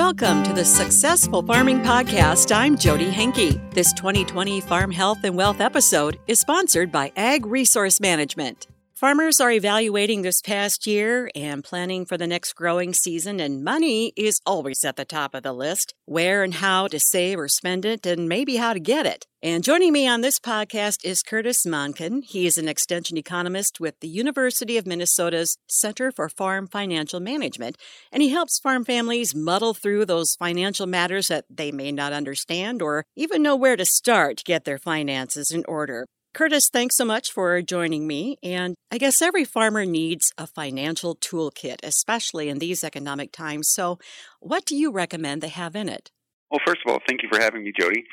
Welcome to the Successful Farming Podcast. I'm Jodi Henke. This 2020 Farm Health and Wealth episode is sponsored by Ag Resource Management. Farmers are evaluating this past year and planning for the next growing season, and money is always at the top of the list. Where and how to save or spend it, and maybe how to get it. And joining me on this podcast is Curtis Monken. He is an extension economist with the University of Minnesota's Center for Farm Financial Management, and he helps farm families muddle through those financial matters that they may not understand or even know where to start to get their finances in order. Curtis, thanks so much for joining me. And I guess every farmer needs a financial toolkit, especially in these economic times. So, what do you recommend they have in it? Well, first of all, thank you for having me, Jody.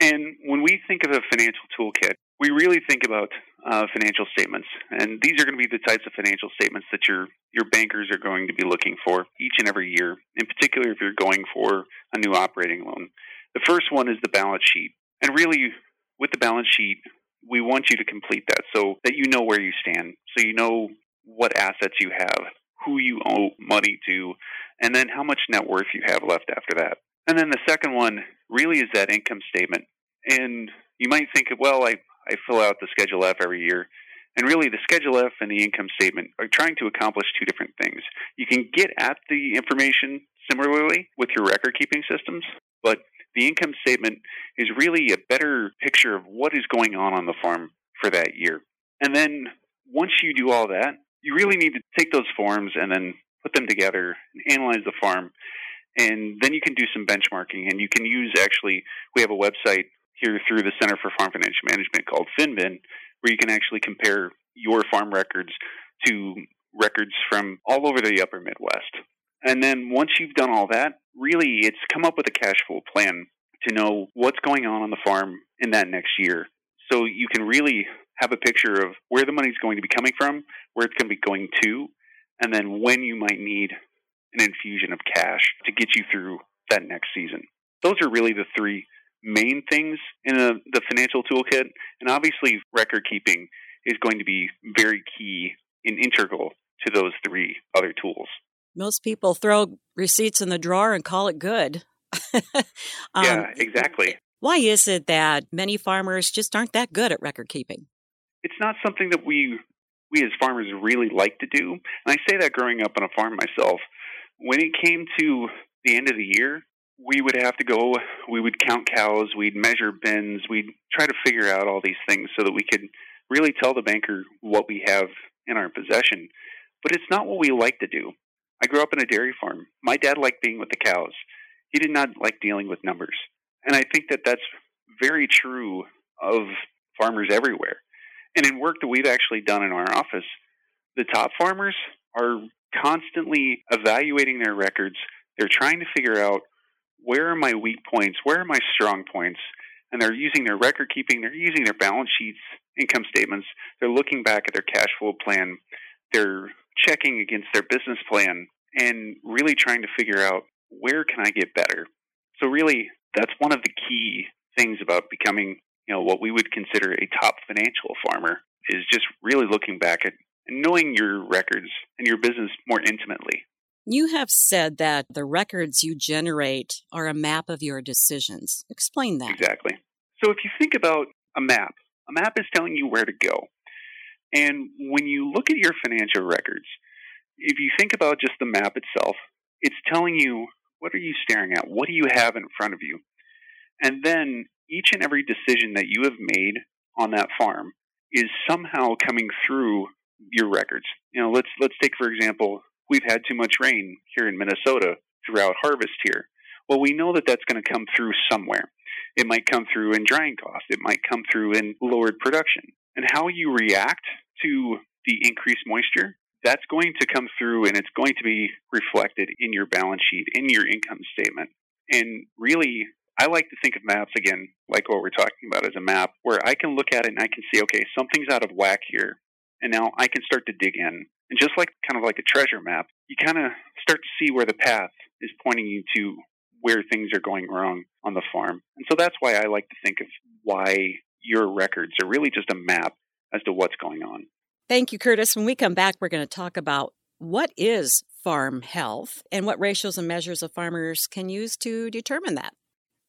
And when we think of a financial toolkit, we really think about uh, financial statements, and these are going to be the types of financial statements that your your bankers are going to be looking for each and every year. In particular, if you're going for a new operating loan, the first one is the balance sheet, and really, with the balance sheet, we want you to complete that so that you know where you stand, so you know what assets you have, who you owe money to, and then how much net worth you have left after that. And then the second one really is that income statement. And you might think, well, I, I fill out the Schedule F every year. And really, the Schedule F and the income statement are trying to accomplish two different things. You can get at the information similarly with your record keeping systems, but the income statement is really a better picture of what is going on on the farm for that year. And then once you do all that, you really need to take those forms and then put them together and analyze the farm. And then you can do some benchmarking and you can use actually, we have a website here through the Center for Farm Financial Management called FinBin where you can actually compare your farm records to records from all over the upper Midwest. And then once you've done all that, really it's come up with a cash flow plan to know what's going on on the farm in that next year. So you can really have a picture of where the money's going to be coming from, where it's going to be going to, and then when you might need an infusion of cash to get you through that next season. Those are really the three main things in a, the financial toolkit. And obviously, record keeping is going to be very key and integral to those three other tools. Most people throw receipts in the drawer and call it good. um, yeah, exactly. Why is it that many farmers just aren't that good at record keeping? It's not something that we we as farmers really like to do. And I say that growing up on a farm myself. When it came to the end of the year, we would have to go, we would count cows, we'd measure bins, we'd try to figure out all these things so that we could really tell the banker what we have in our possession. But it's not what we like to do. I grew up in a dairy farm. My dad liked being with the cows. He did not like dealing with numbers. And I think that that's very true of farmers everywhere. And in work that we've actually done in our office, the top farmers are constantly evaluating their records. They're trying to figure out where are my weak points, where are my strong points, and they're using their record keeping, they're using their balance sheets, income statements, they're looking back at their cash flow plan, they're checking against their business plan and really trying to figure out where can I get better. So really that's one of the key things about becoming, you know, what we would consider a top financial farmer is just really looking back at and knowing your records and your business more intimately. You have said that the records you generate are a map of your decisions. Explain that. Exactly. So if you think about a map, a map is telling you where to go. And when you look at your financial records, if you think about just the map itself, it's telling you what are you staring at? What do you have in front of you? And then each and every decision that you have made on that farm is somehow coming through your records. You know, let's let's take for example, we've had too much rain here in Minnesota throughout harvest here. Well, we know that that's going to come through somewhere. It might come through in drying costs. It might come through in lowered production. And how you react to the increased moisture, that's going to come through and it's going to be reflected in your balance sheet, in your income statement. And really, I like to think of maps again, like what we're talking about as a map, where I can look at it and I can see, okay, something's out of whack here. And now I can start to dig in. And just like kind of like a treasure map, you kind of start to see where the path is pointing you to where things are going wrong on the farm. And so that's why I like to think of why your records are really just a map as to what's going on. Thank you, Curtis. When we come back, we're going to talk about what is farm health and what ratios and measures of farmers can use to determine that.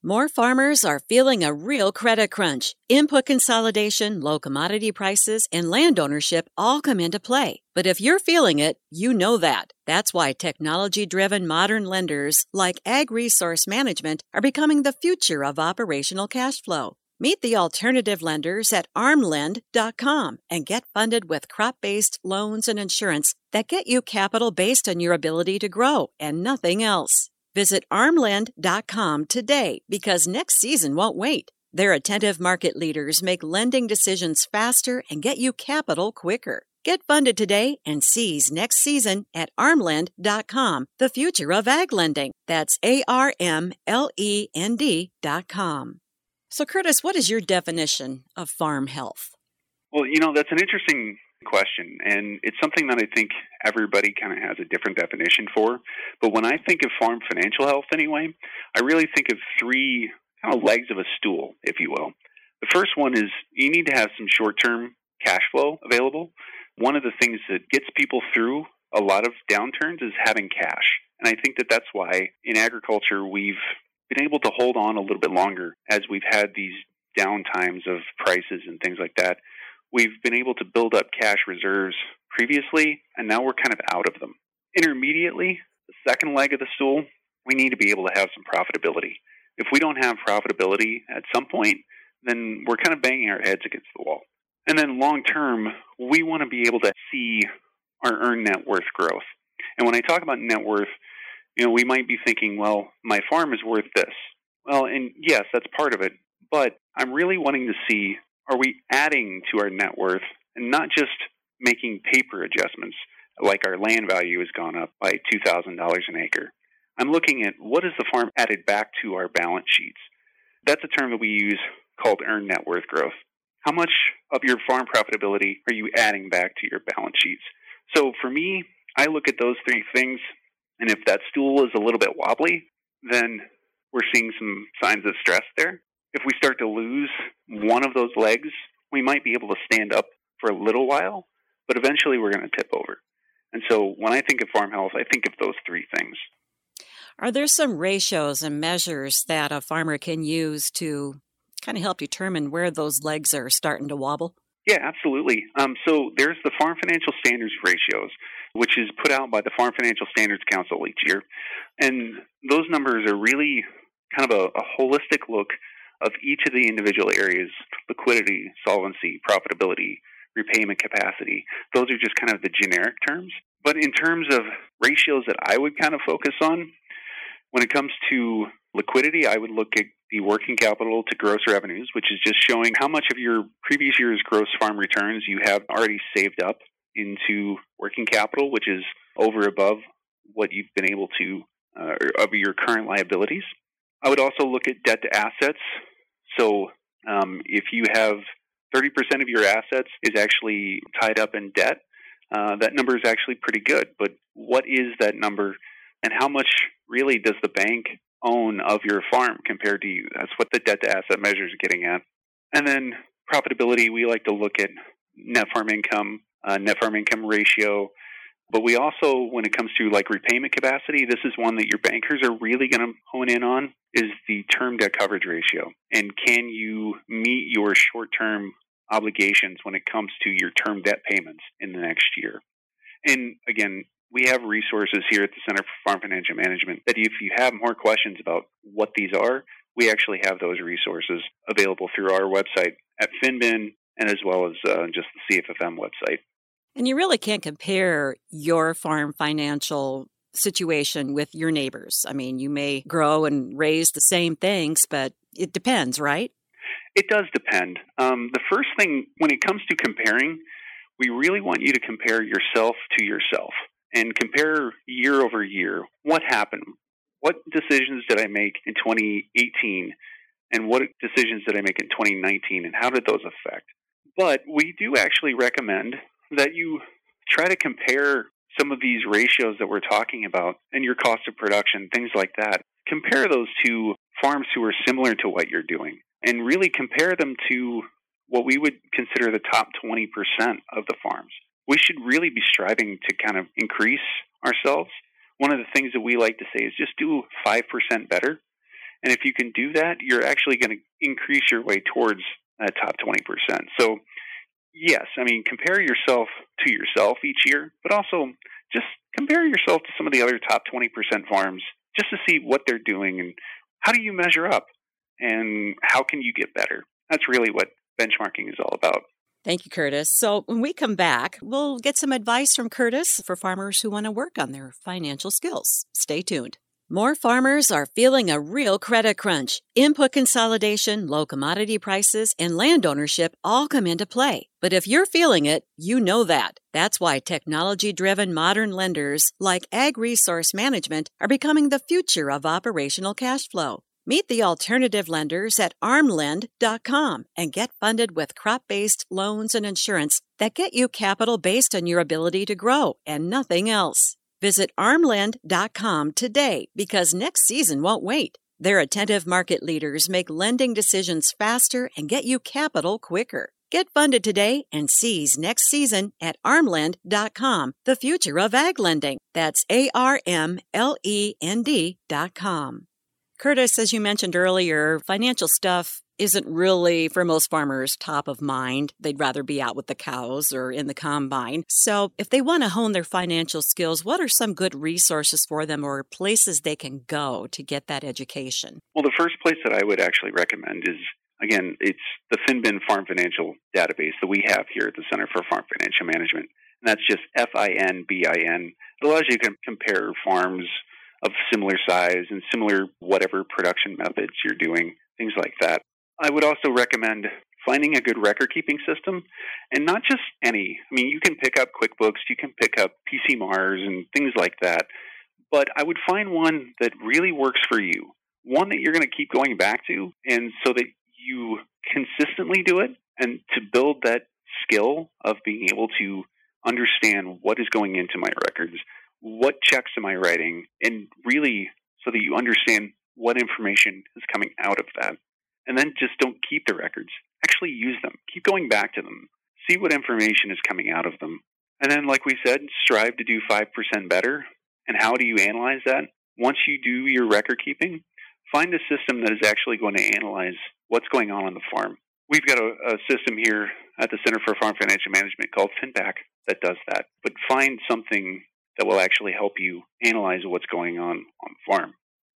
More farmers are feeling a real credit crunch. Input consolidation, low commodity prices, and land ownership all come into play. But if you're feeling it, you know that. That's why technology driven modern lenders like Ag Resource Management are becoming the future of operational cash flow. Meet the alternative lenders at armlend.com and get funded with crop based loans and insurance that get you capital based on your ability to grow and nothing else. Visit armlend.com today because next season won't wait. Their attentive market leaders make lending decisions faster and get you capital quicker. Get funded today and seize next season at armlend.com, the future of ag lending. That's A R M L E N D.com. So, Curtis, what is your definition of farm health? Well, you know, that's an interesting question, and it's something that I think everybody kind of has a different definition for. But when I think of farm financial health, anyway, I really think of three kind of legs of a stool, if you will. The first one is you need to have some short term cash flow available. One of the things that gets people through a lot of downturns is having cash. And I think that that's why in agriculture we've been able to hold on a little bit longer as we've had these down times of prices and things like that. We've been able to build up cash reserves previously, and now we're kind of out of them. Intermediately, the second leg of the stool, we need to be able to have some profitability. If we don't have profitability at some point, then we're kind of banging our heads against the wall. And then long term, we want to be able to see our earned net worth growth. And when I talk about net worth, you know, we might be thinking, well, my farm is worth this. Well, and yes, that's part of it. But I'm really wanting to see are we adding to our net worth and not just making paper adjustments like our land value has gone up by $2,000 an acre. I'm looking at what is the farm added back to our balance sheets. That's a term that we use called earned net worth growth. How much of your farm profitability are you adding back to your balance sheets? So for me, I look at those three things and if that stool is a little bit wobbly, then we're seeing some signs of stress there. If we start to lose one of those legs, we might be able to stand up for a little while, but eventually we're going to tip over. And so when I think of farm health, I think of those three things. Are there some ratios and measures that a farmer can use to kind of help determine where those legs are starting to wobble? Yeah, absolutely. Um, so there's the Farm Financial Standards ratios which is put out by the Farm Financial Standards Council each year. And those numbers are really kind of a, a holistic look of each of the individual areas liquidity, solvency, profitability, repayment capacity. Those are just kind of the generic terms. But in terms of ratios that I would kind of focus on, when it comes to liquidity, I would look at the working capital to gross revenues, which is just showing how much of your previous year's gross farm returns you have already saved up into working capital, which is over above what you've been able to uh, of your current liabilities. I would also look at debt to assets. So um, if you have 30% of your assets is actually tied up in debt, uh, that number is actually pretty good. But what is that number, and how much really does the bank own of your farm compared to you? That's what the debt to asset measure is getting at. And then profitability, we like to look at net farm income uh, net farm income ratio. But we also, when it comes to like repayment capacity, this is one that your bankers are really going to hone in on is the term debt coverage ratio. And can you meet your short term obligations when it comes to your term debt payments in the next year? And again, we have resources here at the Center for Farm Financial Management that if you have more questions about what these are, we actually have those resources available through our website at Finbin and as well as uh, just the CFFM website. And you really can't compare your farm financial situation with your neighbors. I mean, you may grow and raise the same things, but it depends, right? It does depend. Um, the first thing, when it comes to comparing, we really want you to compare yourself to yourself and compare year over year. What happened? What decisions did I make in 2018? And what decisions did I make in 2019? And how did those affect? But we do actually recommend that you try to compare some of these ratios that we're talking about and your cost of production, things like that. Compare those to farms who are similar to what you're doing and really compare them to what we would consider the top 20% of the farms. We should really be striving to kind of increase ourselves one of the things that we like to say is just do 5% better. And if you can do that, you're actually going to increase your way towards that top 20%. So, yes, I mean, compare yourself to yourself each year, but also just compare yourself to some of the other top 20% farms just to see what they're doing and how do you measure up and how can you get better. That's really what benchmarking is all about. Thank you, Curtis. So, when we come back, we'll get some advice from Curtis for farmers who want to work on their financial skills. Stay tuned. More farmers are feeling a real credit crunch. Input consolidation, low commodity prices, and land ownership all come into play. But if you're feeling it, you know that. That's why technology driven modern lenders like Ag Resource Management are becoming the future of operational cash flow. Meet the alternative lenders at armlend.com and get funded with crop based loans and insurance that get you capital based on your ability to grow and nothing else. Visit armlend.com today because next season won't wait. Their attentive market leaders make lending decisions faster and get you capital quicker. Get funded today and seize next season at armlend.com, the future of ag lending. That's A R M L E N D.com. Curtis, as you mentioned earlier, financial stuff isn't really for most farmers top of mind. They'd rather be out with the cows or in the combine. So, if they want to hone their financial skills, what are some good resources for them or places they can go to get that education? Well, the first place that I would actually recommend is again, it's the FinBin Farm Financial database that we have here at the Center for Farm Financial Management. And that's just F I N B I N. It allows you to compare farms of similar size and similar whatever production methods you're doing, things like that. I would also recommend finding a good record keeping system and not just any. I mean, you can pick up QuickBooks, you can pick up PC Mars and things like that, but I would find one that really works for you, one that you're going to keep going back to, and so that you consistently do it and to build that skill of being able to understand what is going into my records what checks am I writing, and really so that you understand what information is coming out of that. And then just don't keep the records. Actually use them. Keep going back to them. See what information is coming out of them. And then, like we said, strive to do 5% better. And how do you analyze that? Once you do your record keeping, find a system that is actually going to analyze what's going on on the farm. We've got a, a system here at the Center for Farm Financial Management called FINPACK that does that. But find something that will actually help you analyze what's going on on the farm.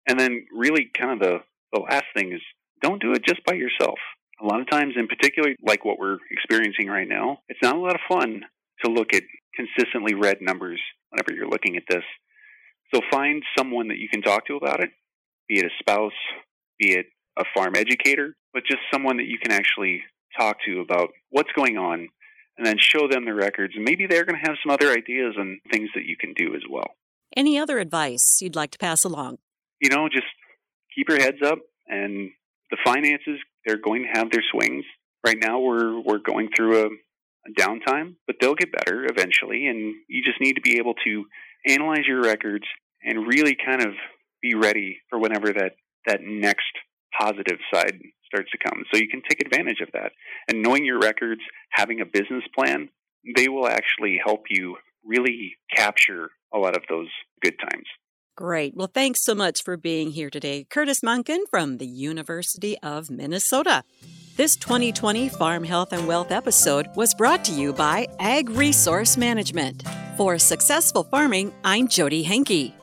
And then, really, kind of the, the last thing is don't do it just by yourself. A lot of times, in particular, like what we're experiencing right now, it's not a lot of fun to look at consistently red numbers whenever you're looking at this. So find someone that you can talk to about it, be it a spouse, be it a farm educator, but just someone that you can actually talk to about what's going on and then show them the records. And maybe they're going to have some other ideas and things that you can do as well. Any other advice you'd like to pass along? You know, just keep your heads up and the finances, they're going to have their swings. Right now we're we're going through a, a downtime, but they'll get better eventually and you just need to be able to analyze your records and really kind of be ready for whenever that that next positive side starts to come. So you can take advantage of that. And knowing your records, having a business plan, they will actually help you really capture a lot of those good times. Great. Well, thanks so much for being here today, Curtis Monken from the University of Minnesota. This 2020 Farm Health and Wealth episode was brought to you by Ag Resource Management. For successful farming, I'm Jodi Henke.